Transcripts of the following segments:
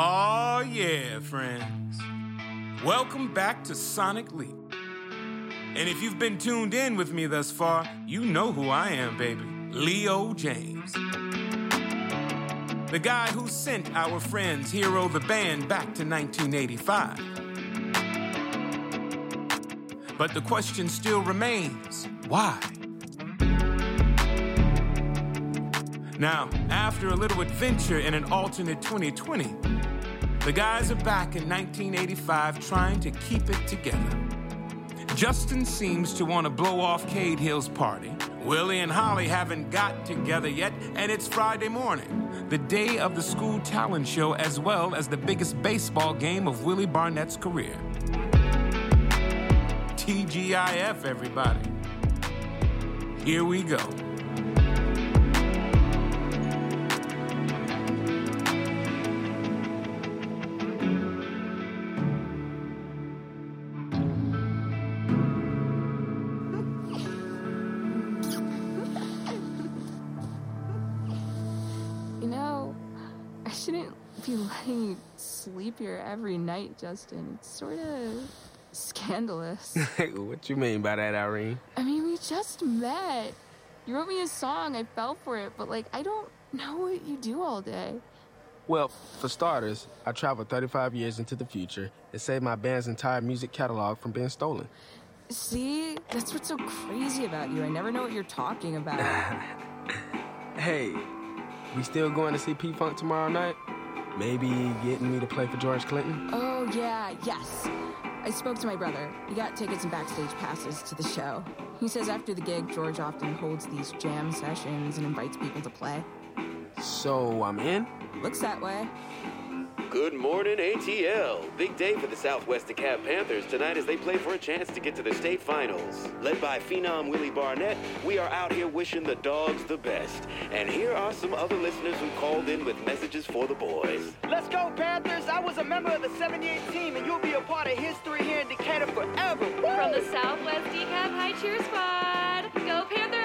Oh, yeah, friends. Welcome back to Sonic Leap. And if you've been tuned in with me thus far, you know who I am, baby. Leo James. The guy who sent our friends Hero the Band back to 1985. But the question still remains why? Now, after a little adventure in an alternate 2020, the guys are back in 1985 trying to keep it together. Justin seems to want to blow off Cade Hill's party. Willie and Holly haven't got together yet, and it's Friday morning, the day of the school talent show, as well as the biggest baseball game of Willie Barnett's career. TGIF, everybody. Here we go. Be letting you sleep here every night, Justin. It's sort of scandalous. what you mean by that, Irene? I mean, we just met. You wrote me a song, I fell for it, but like, I don't know what you do all day. Well, for starters, I traveled 35 years into the future and saved my band's entire music catalog from being stolen. See? That's what's so crazy about you. I never know what you're talking about. Hey, we still going to see P Funk tomorrow night? Maybe getting me to play for George Clinton? oh, yeah, yes. I spoke to my brother. He got tickets and backstage passes to the show. He says after the gig, George often holds these jam sessions and invites people to play. So I'm in? Looks that way. Good morning, ATL. Big day for the Southwest DeKalb Panthers tonight as they play for a chance to get to the state finals. Led by Phenom Willie Barnett, we are out here wishing the dogs the best. And here are some other listeners who called in with messages for the boys. Let's go, Panthers! I was a member of the 78 team, and you'll be a part of history here in Decatur forever. From the Southwest DeKalb High Cheer Squad. Go Panthers!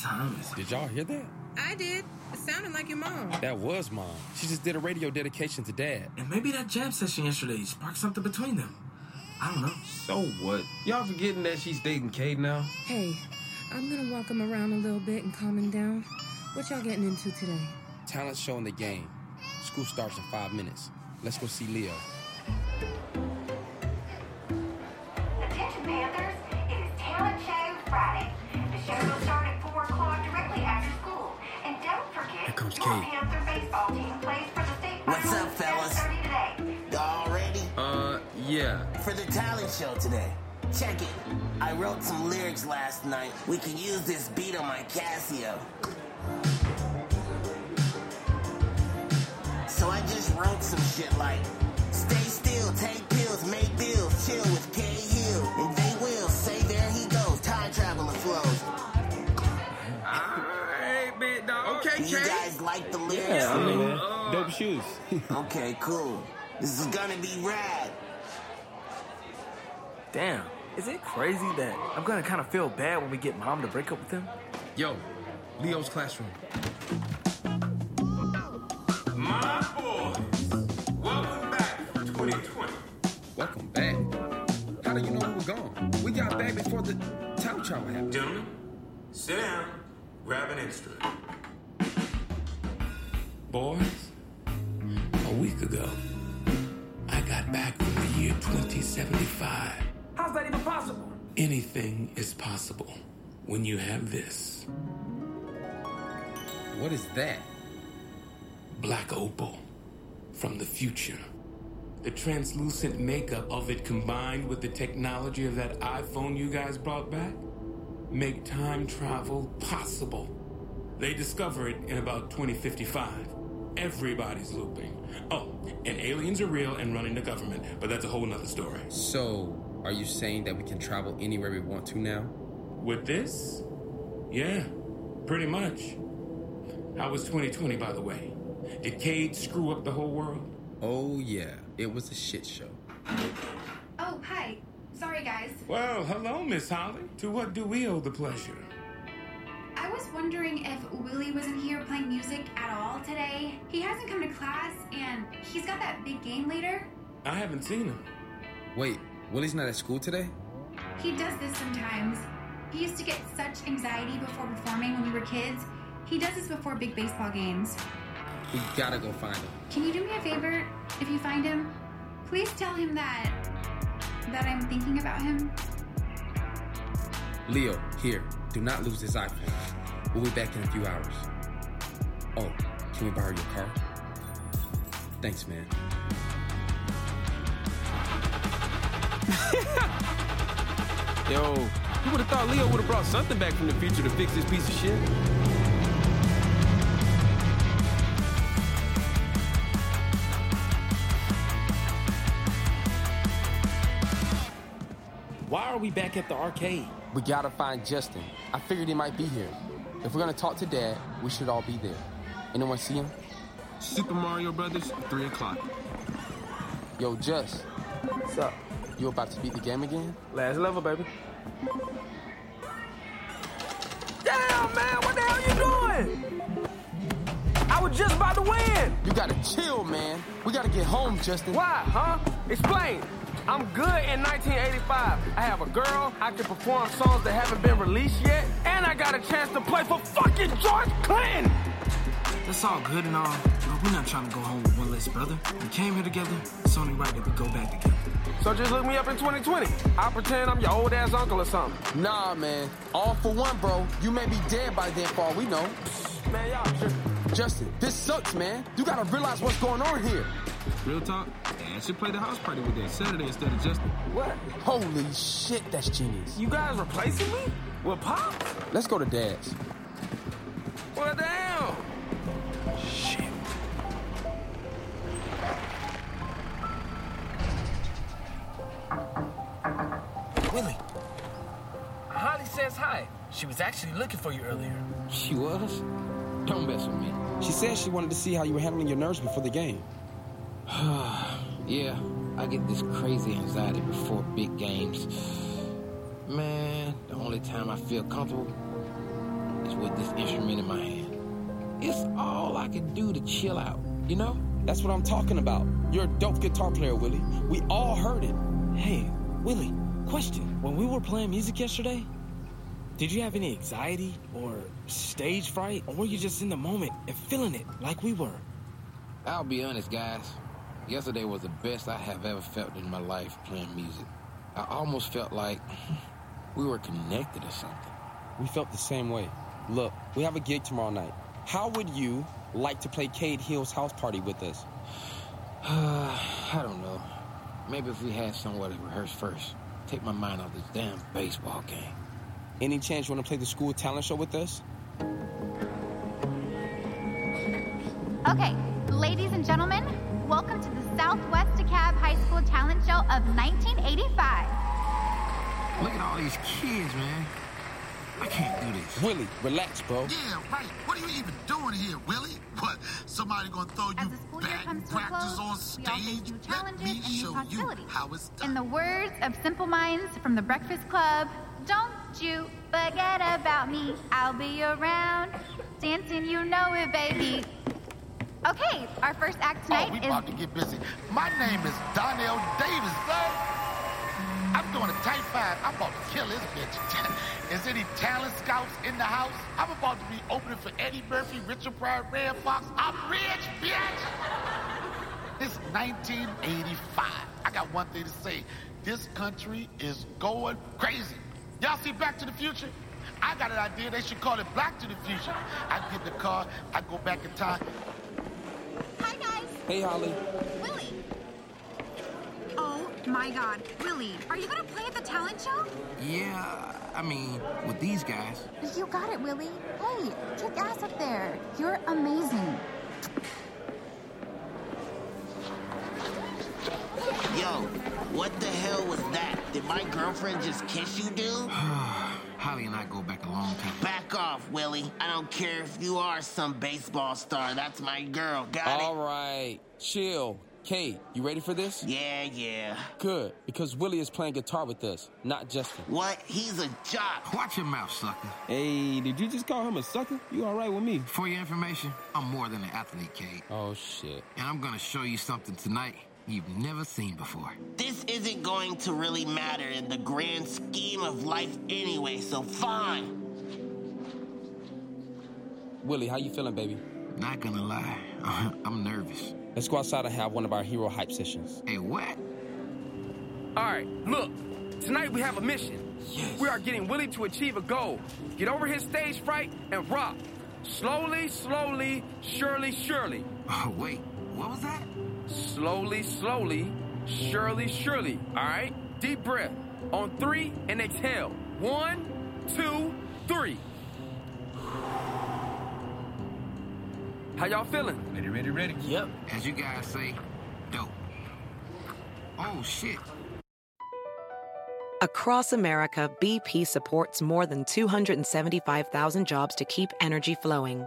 What time is it? Did y'all hear that? I did. It sounded like your mom. That was mom. She just did a radio dedication to dad. And maybe that jam session yesterday sparked something between them. I don't know. So what? Y'all forgetting that she's dating Cade now? Hey, I'm gonna walk him around a little bit and calm him down. What y'all getting into today? Talent show in the game. School starts in five minutes. Let's go see Leo. Yeah. For the talent show today. Check it. I wrote some lyrics last night. We can use this beat on my Casio. So I just wrote some shit like Stay still, take pills, make deals, chill with K Hill. And they will say there he goes, time traveling flows. Hey, big dog. Okay, You Kate. guys like the lyrics? Yeah, I mean, uh, dope shoes. okay, cool. This is gonna be rad. Damn, is it crazy that I'm gonna kind of feel bad when we get mom to break up with him? Yo, Leo's classroom. My boys, welcome back for 2020. Welcome back. How do you know we were gone? We got back before the time travel happened. Gentlemen, sit down, grab an instrument. Boys, a week ago, I got back from the year 2075. Anything is possible when you have this. What is that? Black opal from the future. The translucent makeup of it combined with the technology of that iPhone you guys brought back make time travel possible. They discover it in about 2055. Everybody's looping. Oh, and aliens are real and running the government, but that's a whole nother story. So, are you saying that we can travel anywhere we want to now? With this? Yeah, pretty much. How was 2020, by the way? Did Cade screw up the whole world? Oh, yeah. It was a shit show. Oh, hi. Sorry, guys. Well, hello, Miss Holly. To what do we owe the pleasure? I was wondering if Willie wasn't here playing music at all today. He hasn't come to class, and he's got that big game later. I haven't seen him. Wait, Willie's not at school today? He does this sometimes. He used to get such anxiety before performing when we were kids. He does this before big baseball games. We gotta go find him. Can you do me a favor? If you find him, please tell him that that I'm thinking about him. Leo, here. Do not lose this iPhone. We'll be back in a few hours. Oh, can we borrow your car? Thanks, man. Yo, you would have thought Leo would have brought something back from the future to fix this piece of shit. Why are we back at the arcade? We gotta find Justin. I figured he might be here. If we're gonna talk to Dad, we should all be there. Anyone see him? Super Mario Brothers, 3 o'clock. Yo, Just. What's up? You about to beat the game again? Last level, baby. Damn, man, what the hell you doing? I was just about to win. You gotta chill, man. We gotta get home, Justin. Why, huh? Explain. I'm good in 1985. I have a girl, I can perform songs that haven't been released yet, and I got a chance to play for fucking George Clinton. That's all good and all, but we're not trying to go home with one less brother. We came here together, it's only right that we go back together. So just look me up in 2020. I'll pretend I'm your old ass uncle or something. Nah, man. All for one, bro. You may be dead by then for all we know. Man, y'all tripping. Justin, this sucks, man. You gotta realize what's going on here. Real talk? Yeah, I should play the house party with that Saturday instead of Justin. What? Holy shit, that's genius. You guys replacing me? With Pop? Let's go to Dad's. Well, damn. She was actually looking for you earlier. She was? Don't mess with me. She said she wanted to see how you were handling your nerves before the game. yeah, I get this crazy anxiety before big games. Man, the only time I feel comfortable is with this instrument in my hand. It's all I can do to chill out, you know? That's what I'm talking about. You're a dope guitar player, Willie. We all heard it. Hey, Willie, question. When we were playing music yesterday, did you have any anxiety or stage fright? Or were you just in the moment and feeling it like we were? I'll be honest, guys. Yesterday was the best I have ever felt in my life playing music. I almost felt like we were connected or something. We felt the same way. Look, we have a gig tomorrow night. How would you like to play Cade Hill's house party with us? I don't know. Maybe if we had somewhere to rehearse first. Take my mind off this damn baseball game. Any chance you want to play the school talent show with us? Okay, ladies and gentlemen, welcome to the Southwest DeKalb High School Talent Show of 1985. Look at all these kids, man. I can't do this. Willie, relax, bro. Yeah, right. What are you even doing here, Willie? What? Somebody gonna throw you back bad practice on stage? Let me show you how it's done. In the words of Simple Minds from the Breakfast Club, don't you Forget about me, I'll be around. Dancing, you know it, baby. Okay, our first act oh, tonight oh, we is. about to get busy. My name is Donnell Davis, son. I'm doing a tight five. I'm about to kill this bitch. is any talent scouts in the house? I'm about to be opening for Eddie Murphy, Richard Pryor, Redd Foxx. I'm rich, bitch. It's 1985. I got one thing to say. This country is going crazy. Y'all see Back to the Future? I got an idea. They should call it Black to the Future. I get the car, I go back in time. Hi, guys. Hey, Holly. Willie. Oh, my God. Willie, are you going to play at the talent show? Yeah, I mean, with these guys. You got it, Willie. Hey, kick ass up there. You're amazing. Yo, what the hell was that? Did my girlfriend just kiss you, dude? Holly and I go back a long time. Back off, Willie. I don't care if you are some baseball star. That's my girl. Got it. All right, chill. Cade, you ready for this? Yeah, yeah. Good, because Willie is playing guitar with us, not Justin. What? He's a jock. Watch your mouth, sucker. Hey, did you just call him a sucker? You all right with me? For your information, I'm more than an athlete, Cade. Oh, shit. And I'm gonna show you something tonight you've never seen before. This isn't going to really matter in the grand scheme of life anyway, so fine. Willie, how you feeling, baby? Not gonna lie, I'm nervous. Let's go outside and have one of our hero hype sessions. Hey, what? All right, look. Tonight we have a mission. Yes. We are getting Willie to achieve a goal. Get over his stage fright and rock. Slowly, slowly, surely, surely. Oh, wait. What was that? Slowly, slowly, surely, surely. All right? Deep breath. On three and exhale. One, two, three. How y'all feeling? Ready, ready, ready. Yep. As you guys say, dope. Oh, shit. Across America, BP supports more than 275,000 jobs to keep energy flowing.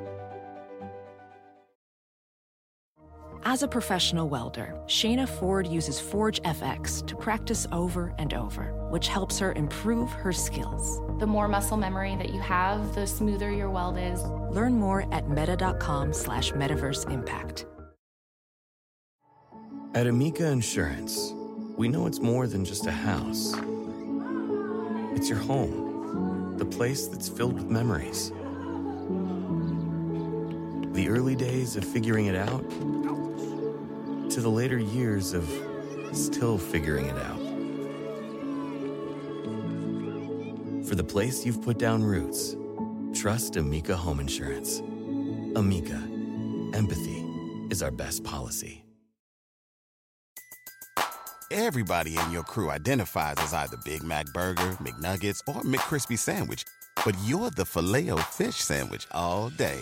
As a professional welder, Shayna Ford uses ForgeFX to practice over and over, which helps her improve her skills. The more muscle memory that you have, the smoother your weld is. Learn more at meta.com slash metaverse impact. At Amica Insurance, we know it's more than just a house. It's your home, the place that's filled with memories. The early days of figuring it out to the later years of still figuring it out. For the place you've put down roots, trust Amica Home Insurance. Amica, empathy is our best policy. Everybody in your crew identifies as either Big Mac Burger, McNuggets, or McCrispy Sandwich. But you're the Filet-O-Fish Sandwich all day.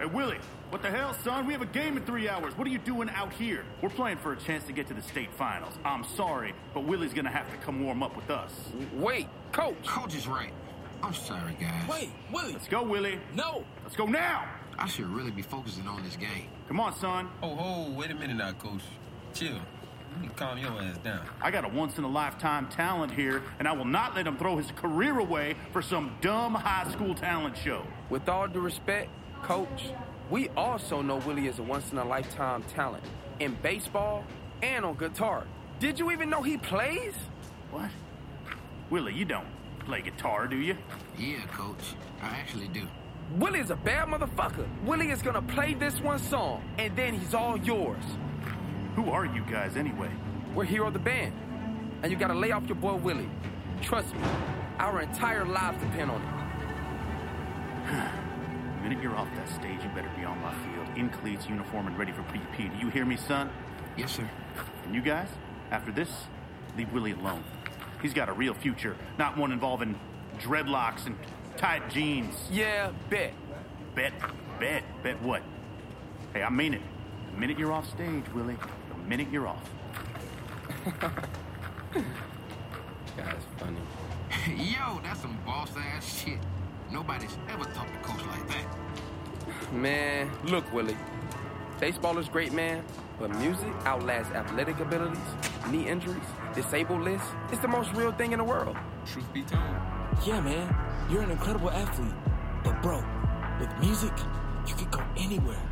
Hey, Willie, what the hell, son? We have a game in three hours. What are you doing out here? We're playing for a chance to get to the state finals. I'm sorry, but Willie's gonna have to come warm up with us. Wait, coach. Coach is right. I'm sorry, guys. Wait, Willie. Let's go, Willie. No. Let's go now. I should really be focusing on this game. Come on, son. Oh, oh, wait a minute now, coach. Chill. You need calm your ass down. I got a once in a lifetime talent here, and I will not let him throw his career away for some dumb high school talent show. With all due respect, coach, we also know Willie is a once in a lifetime talent in baseball and on guitar. Did you even know he plays? What? Willie, you don't play guitar, do you? Yeah, coach. I actually do. Willie is a bad motherfucker. Willie is gonna play this one song, and then he's all yours. Who are you guys anyway? We're Hero of the Band. And you gotta lay off your boy Willie. Trust me, our entire lives depend on it. The minute you're off that stage, you better be on my field, in cleats, uniform, and ready for BP. Do you hear me, son? Yes, sir. And you guys, after this, leave Willie alone. He's got a real future, not one involving dreadlocks and tight jeans. Yeah, bet. Bet, bet, bet what? Hey, I mean it. The minute you're off stage, Willie, the minute you're off. Guy's funny. Yo, that's some boss ass shit. Nobody's ever talked to coach like that. Man, look, Willie. Baseball is great, man, but music outlasts athletic abilities, knee injuries, disabled lists. It's the most real thing in the world. Truth be told. Yeah, man. You're an incredible athlete. But, bro, with music, you can go anywhere.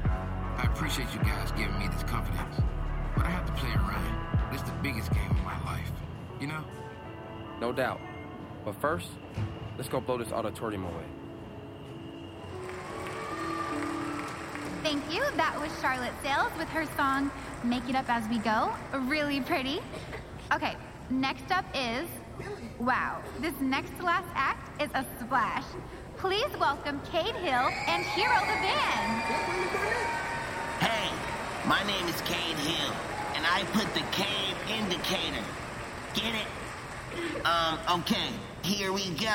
I appreciate you guys giving me this confidence. But I have to play around. This is the biggest game of my life. You know? No doubt. But first, let's go blow this auditorium away. Thank you. That was Charlotte Sales with her song Make It Up As We Go. Really pretty. Okay, next up is. Wow, this next to last act is a splash. Please welcome Cade Hill and Hero the Band. Hey, my name is Cade Hill, and I put the cave indicator. Get it? Um, okay, here we go.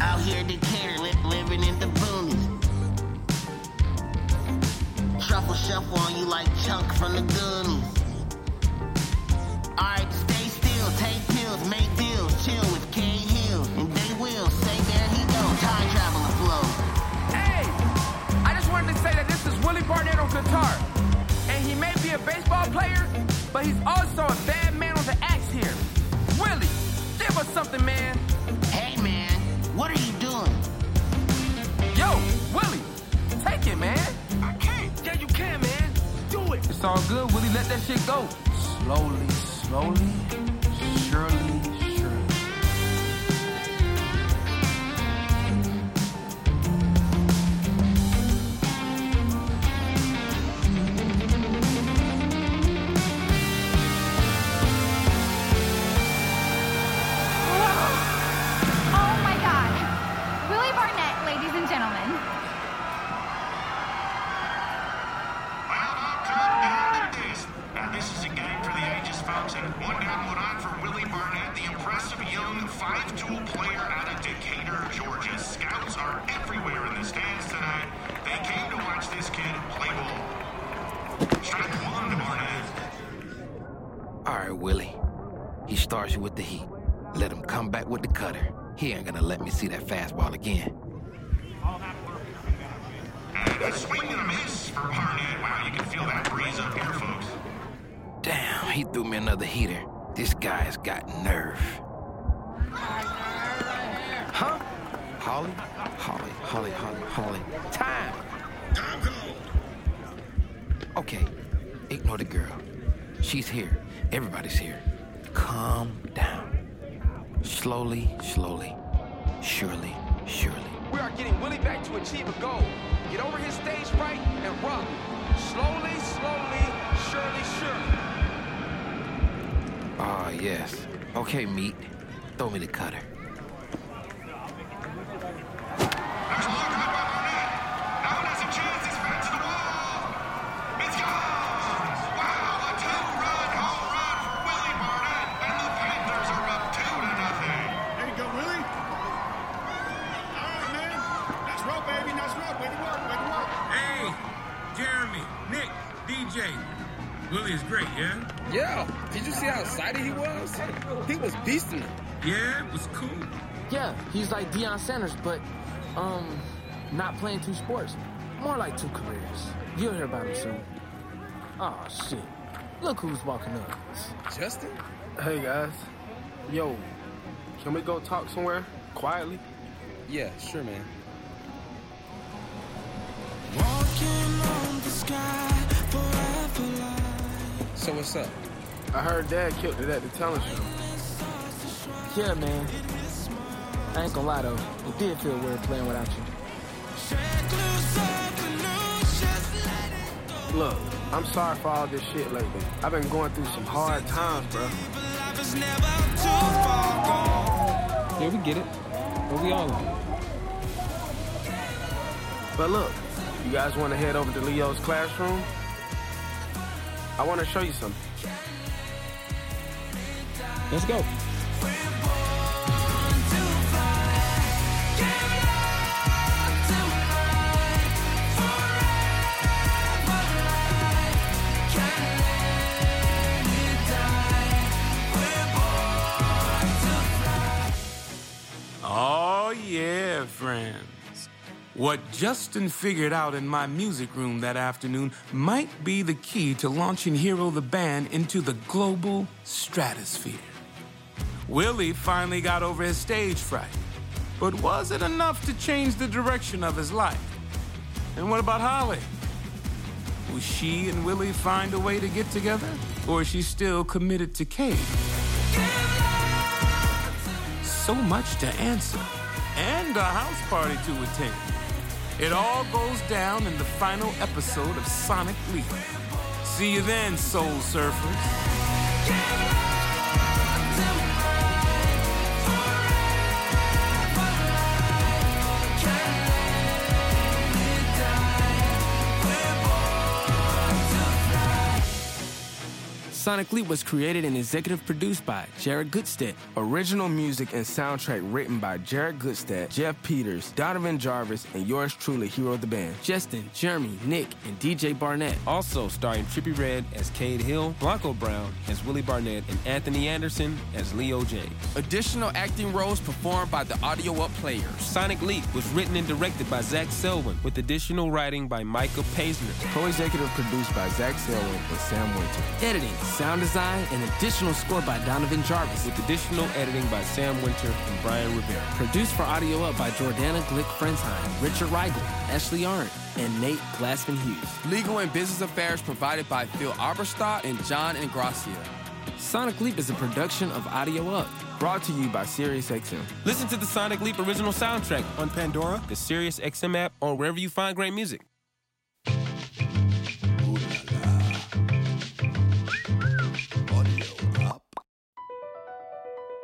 Out here in Decatur, li- living in the boonies. Truffle shuffle on you like Chunk from the Goonies. Alright, stay still, take pills, make deals, chill with K Hill, and they will say there he goes, time traveling flow. Hey! I just wanted to say that this is Willie Barnett on guitar. And he may be a baseball player, but he's also a bad man on the axe here. Willie, give us something, man. What are you doing? Yo, Willie, take it, man. I can't. Yeah, you can, man. Do it. It's all good, Willie. Let that shit go. Slowly, slowly, surely, folks, and one down, one on for Willie Barnett, the impressive young five-tool player out of Decatur, Georgia. Scouts are everywhere in the stands tonight. They came to watch this kid play ball. Strike one to Barnett. All right, Willie. He starts you with the heat. Let him come back with the cutter. He ain't gonna let me see that fastball again. And a swing and a miss for Barnett. Wow, you can feel that breeze up here, folks. Damn, he threw me another heater. This guy's got nerve. Huh? Holly? Holly, Holly, Holly, Holly. Time! Time called. Okay, ignore the girl. She's here. Everybody's here. Calm down. Slowly, slowly. Surely, surely. We are getting Willie back to achieve a goal. Get over his stage fright and rock. Slowly, slowly, surely, surely. Ah, yes. Okay, meat. Throw me the cutter. Jeremy, Nick, DJ. Willie is great, yeah? Yeah. Did you see how excited he was? He was beasting it. Yeah, it was cool. Yeah, he's like Deion Sanders, but, um, not playing two sports. More like two careers. You'll hear about him soon. Oh, shit. Look who's walking up. Justin? Hey guys. Yo, can we go talk somewhere quietly? Yeah, sure, man. So what's up? I heard Dad killed it at the talent show. Yeah, man. I ain't gonna lie though, it did feel weird playing without you. Look, I'm sorry for all this shit lately. I've been going through some hard times, bro. Yeah, we get it. But we all are. But look, you guys want to head over to Leo's classroom? I want to show you something. Let's go. Oh, yeah, friends. What Justin figured out in my music room that afternoon might be the key to launching Hero the Band into the global stratosphere. Willie finally got over his stage fright. But was it enough to change the direction of his life? And what about Holly? Will she and Willie find a way to get together? Or is she still committed to Cade? So much to answer, and a house party to attend. It all goes down in the final episode of Sonic Leap. See you then, Soul Surfers. Sonic Leap was created and executive produced by Jared Gutstadt. Original music and soundtrack written by Jared Gutstadt, Jeff Peters, Donovan Jarvis, and yours truly, Hero of the Band. Justin, Jeremy, Nick, and DJ Barnett. Also starring Trippie Redd as Cade Hill, Blanco Brown as Willie Barnett, and Anthony Anderson as Leo James. Additional acting roles performed by the Audio Up Players. Sonic Leap was written and directed by Zach Selwyn, with additional writing by Micah Paisner. Co-executive produced by Zach Selwyn and Sam Winter. Editing, sound design, and additional score by Donovan Jarvis, with additional editing by Sam Winter and Brian Rivera. Produced for Audio Up by Jordana Glick Frensheim, Richard Reigel, Ashley Arndt, and Nate Glassman Hughes. Legal and business affairs provided by Phil Arberstadt and John Ingracia. Sonic Leap is a production of Audio Up. Brought to you by SiriusXM. Listen to the Sonic Leap original soundtrack on Pandora, the SiriusXM app, or wherever you find great music.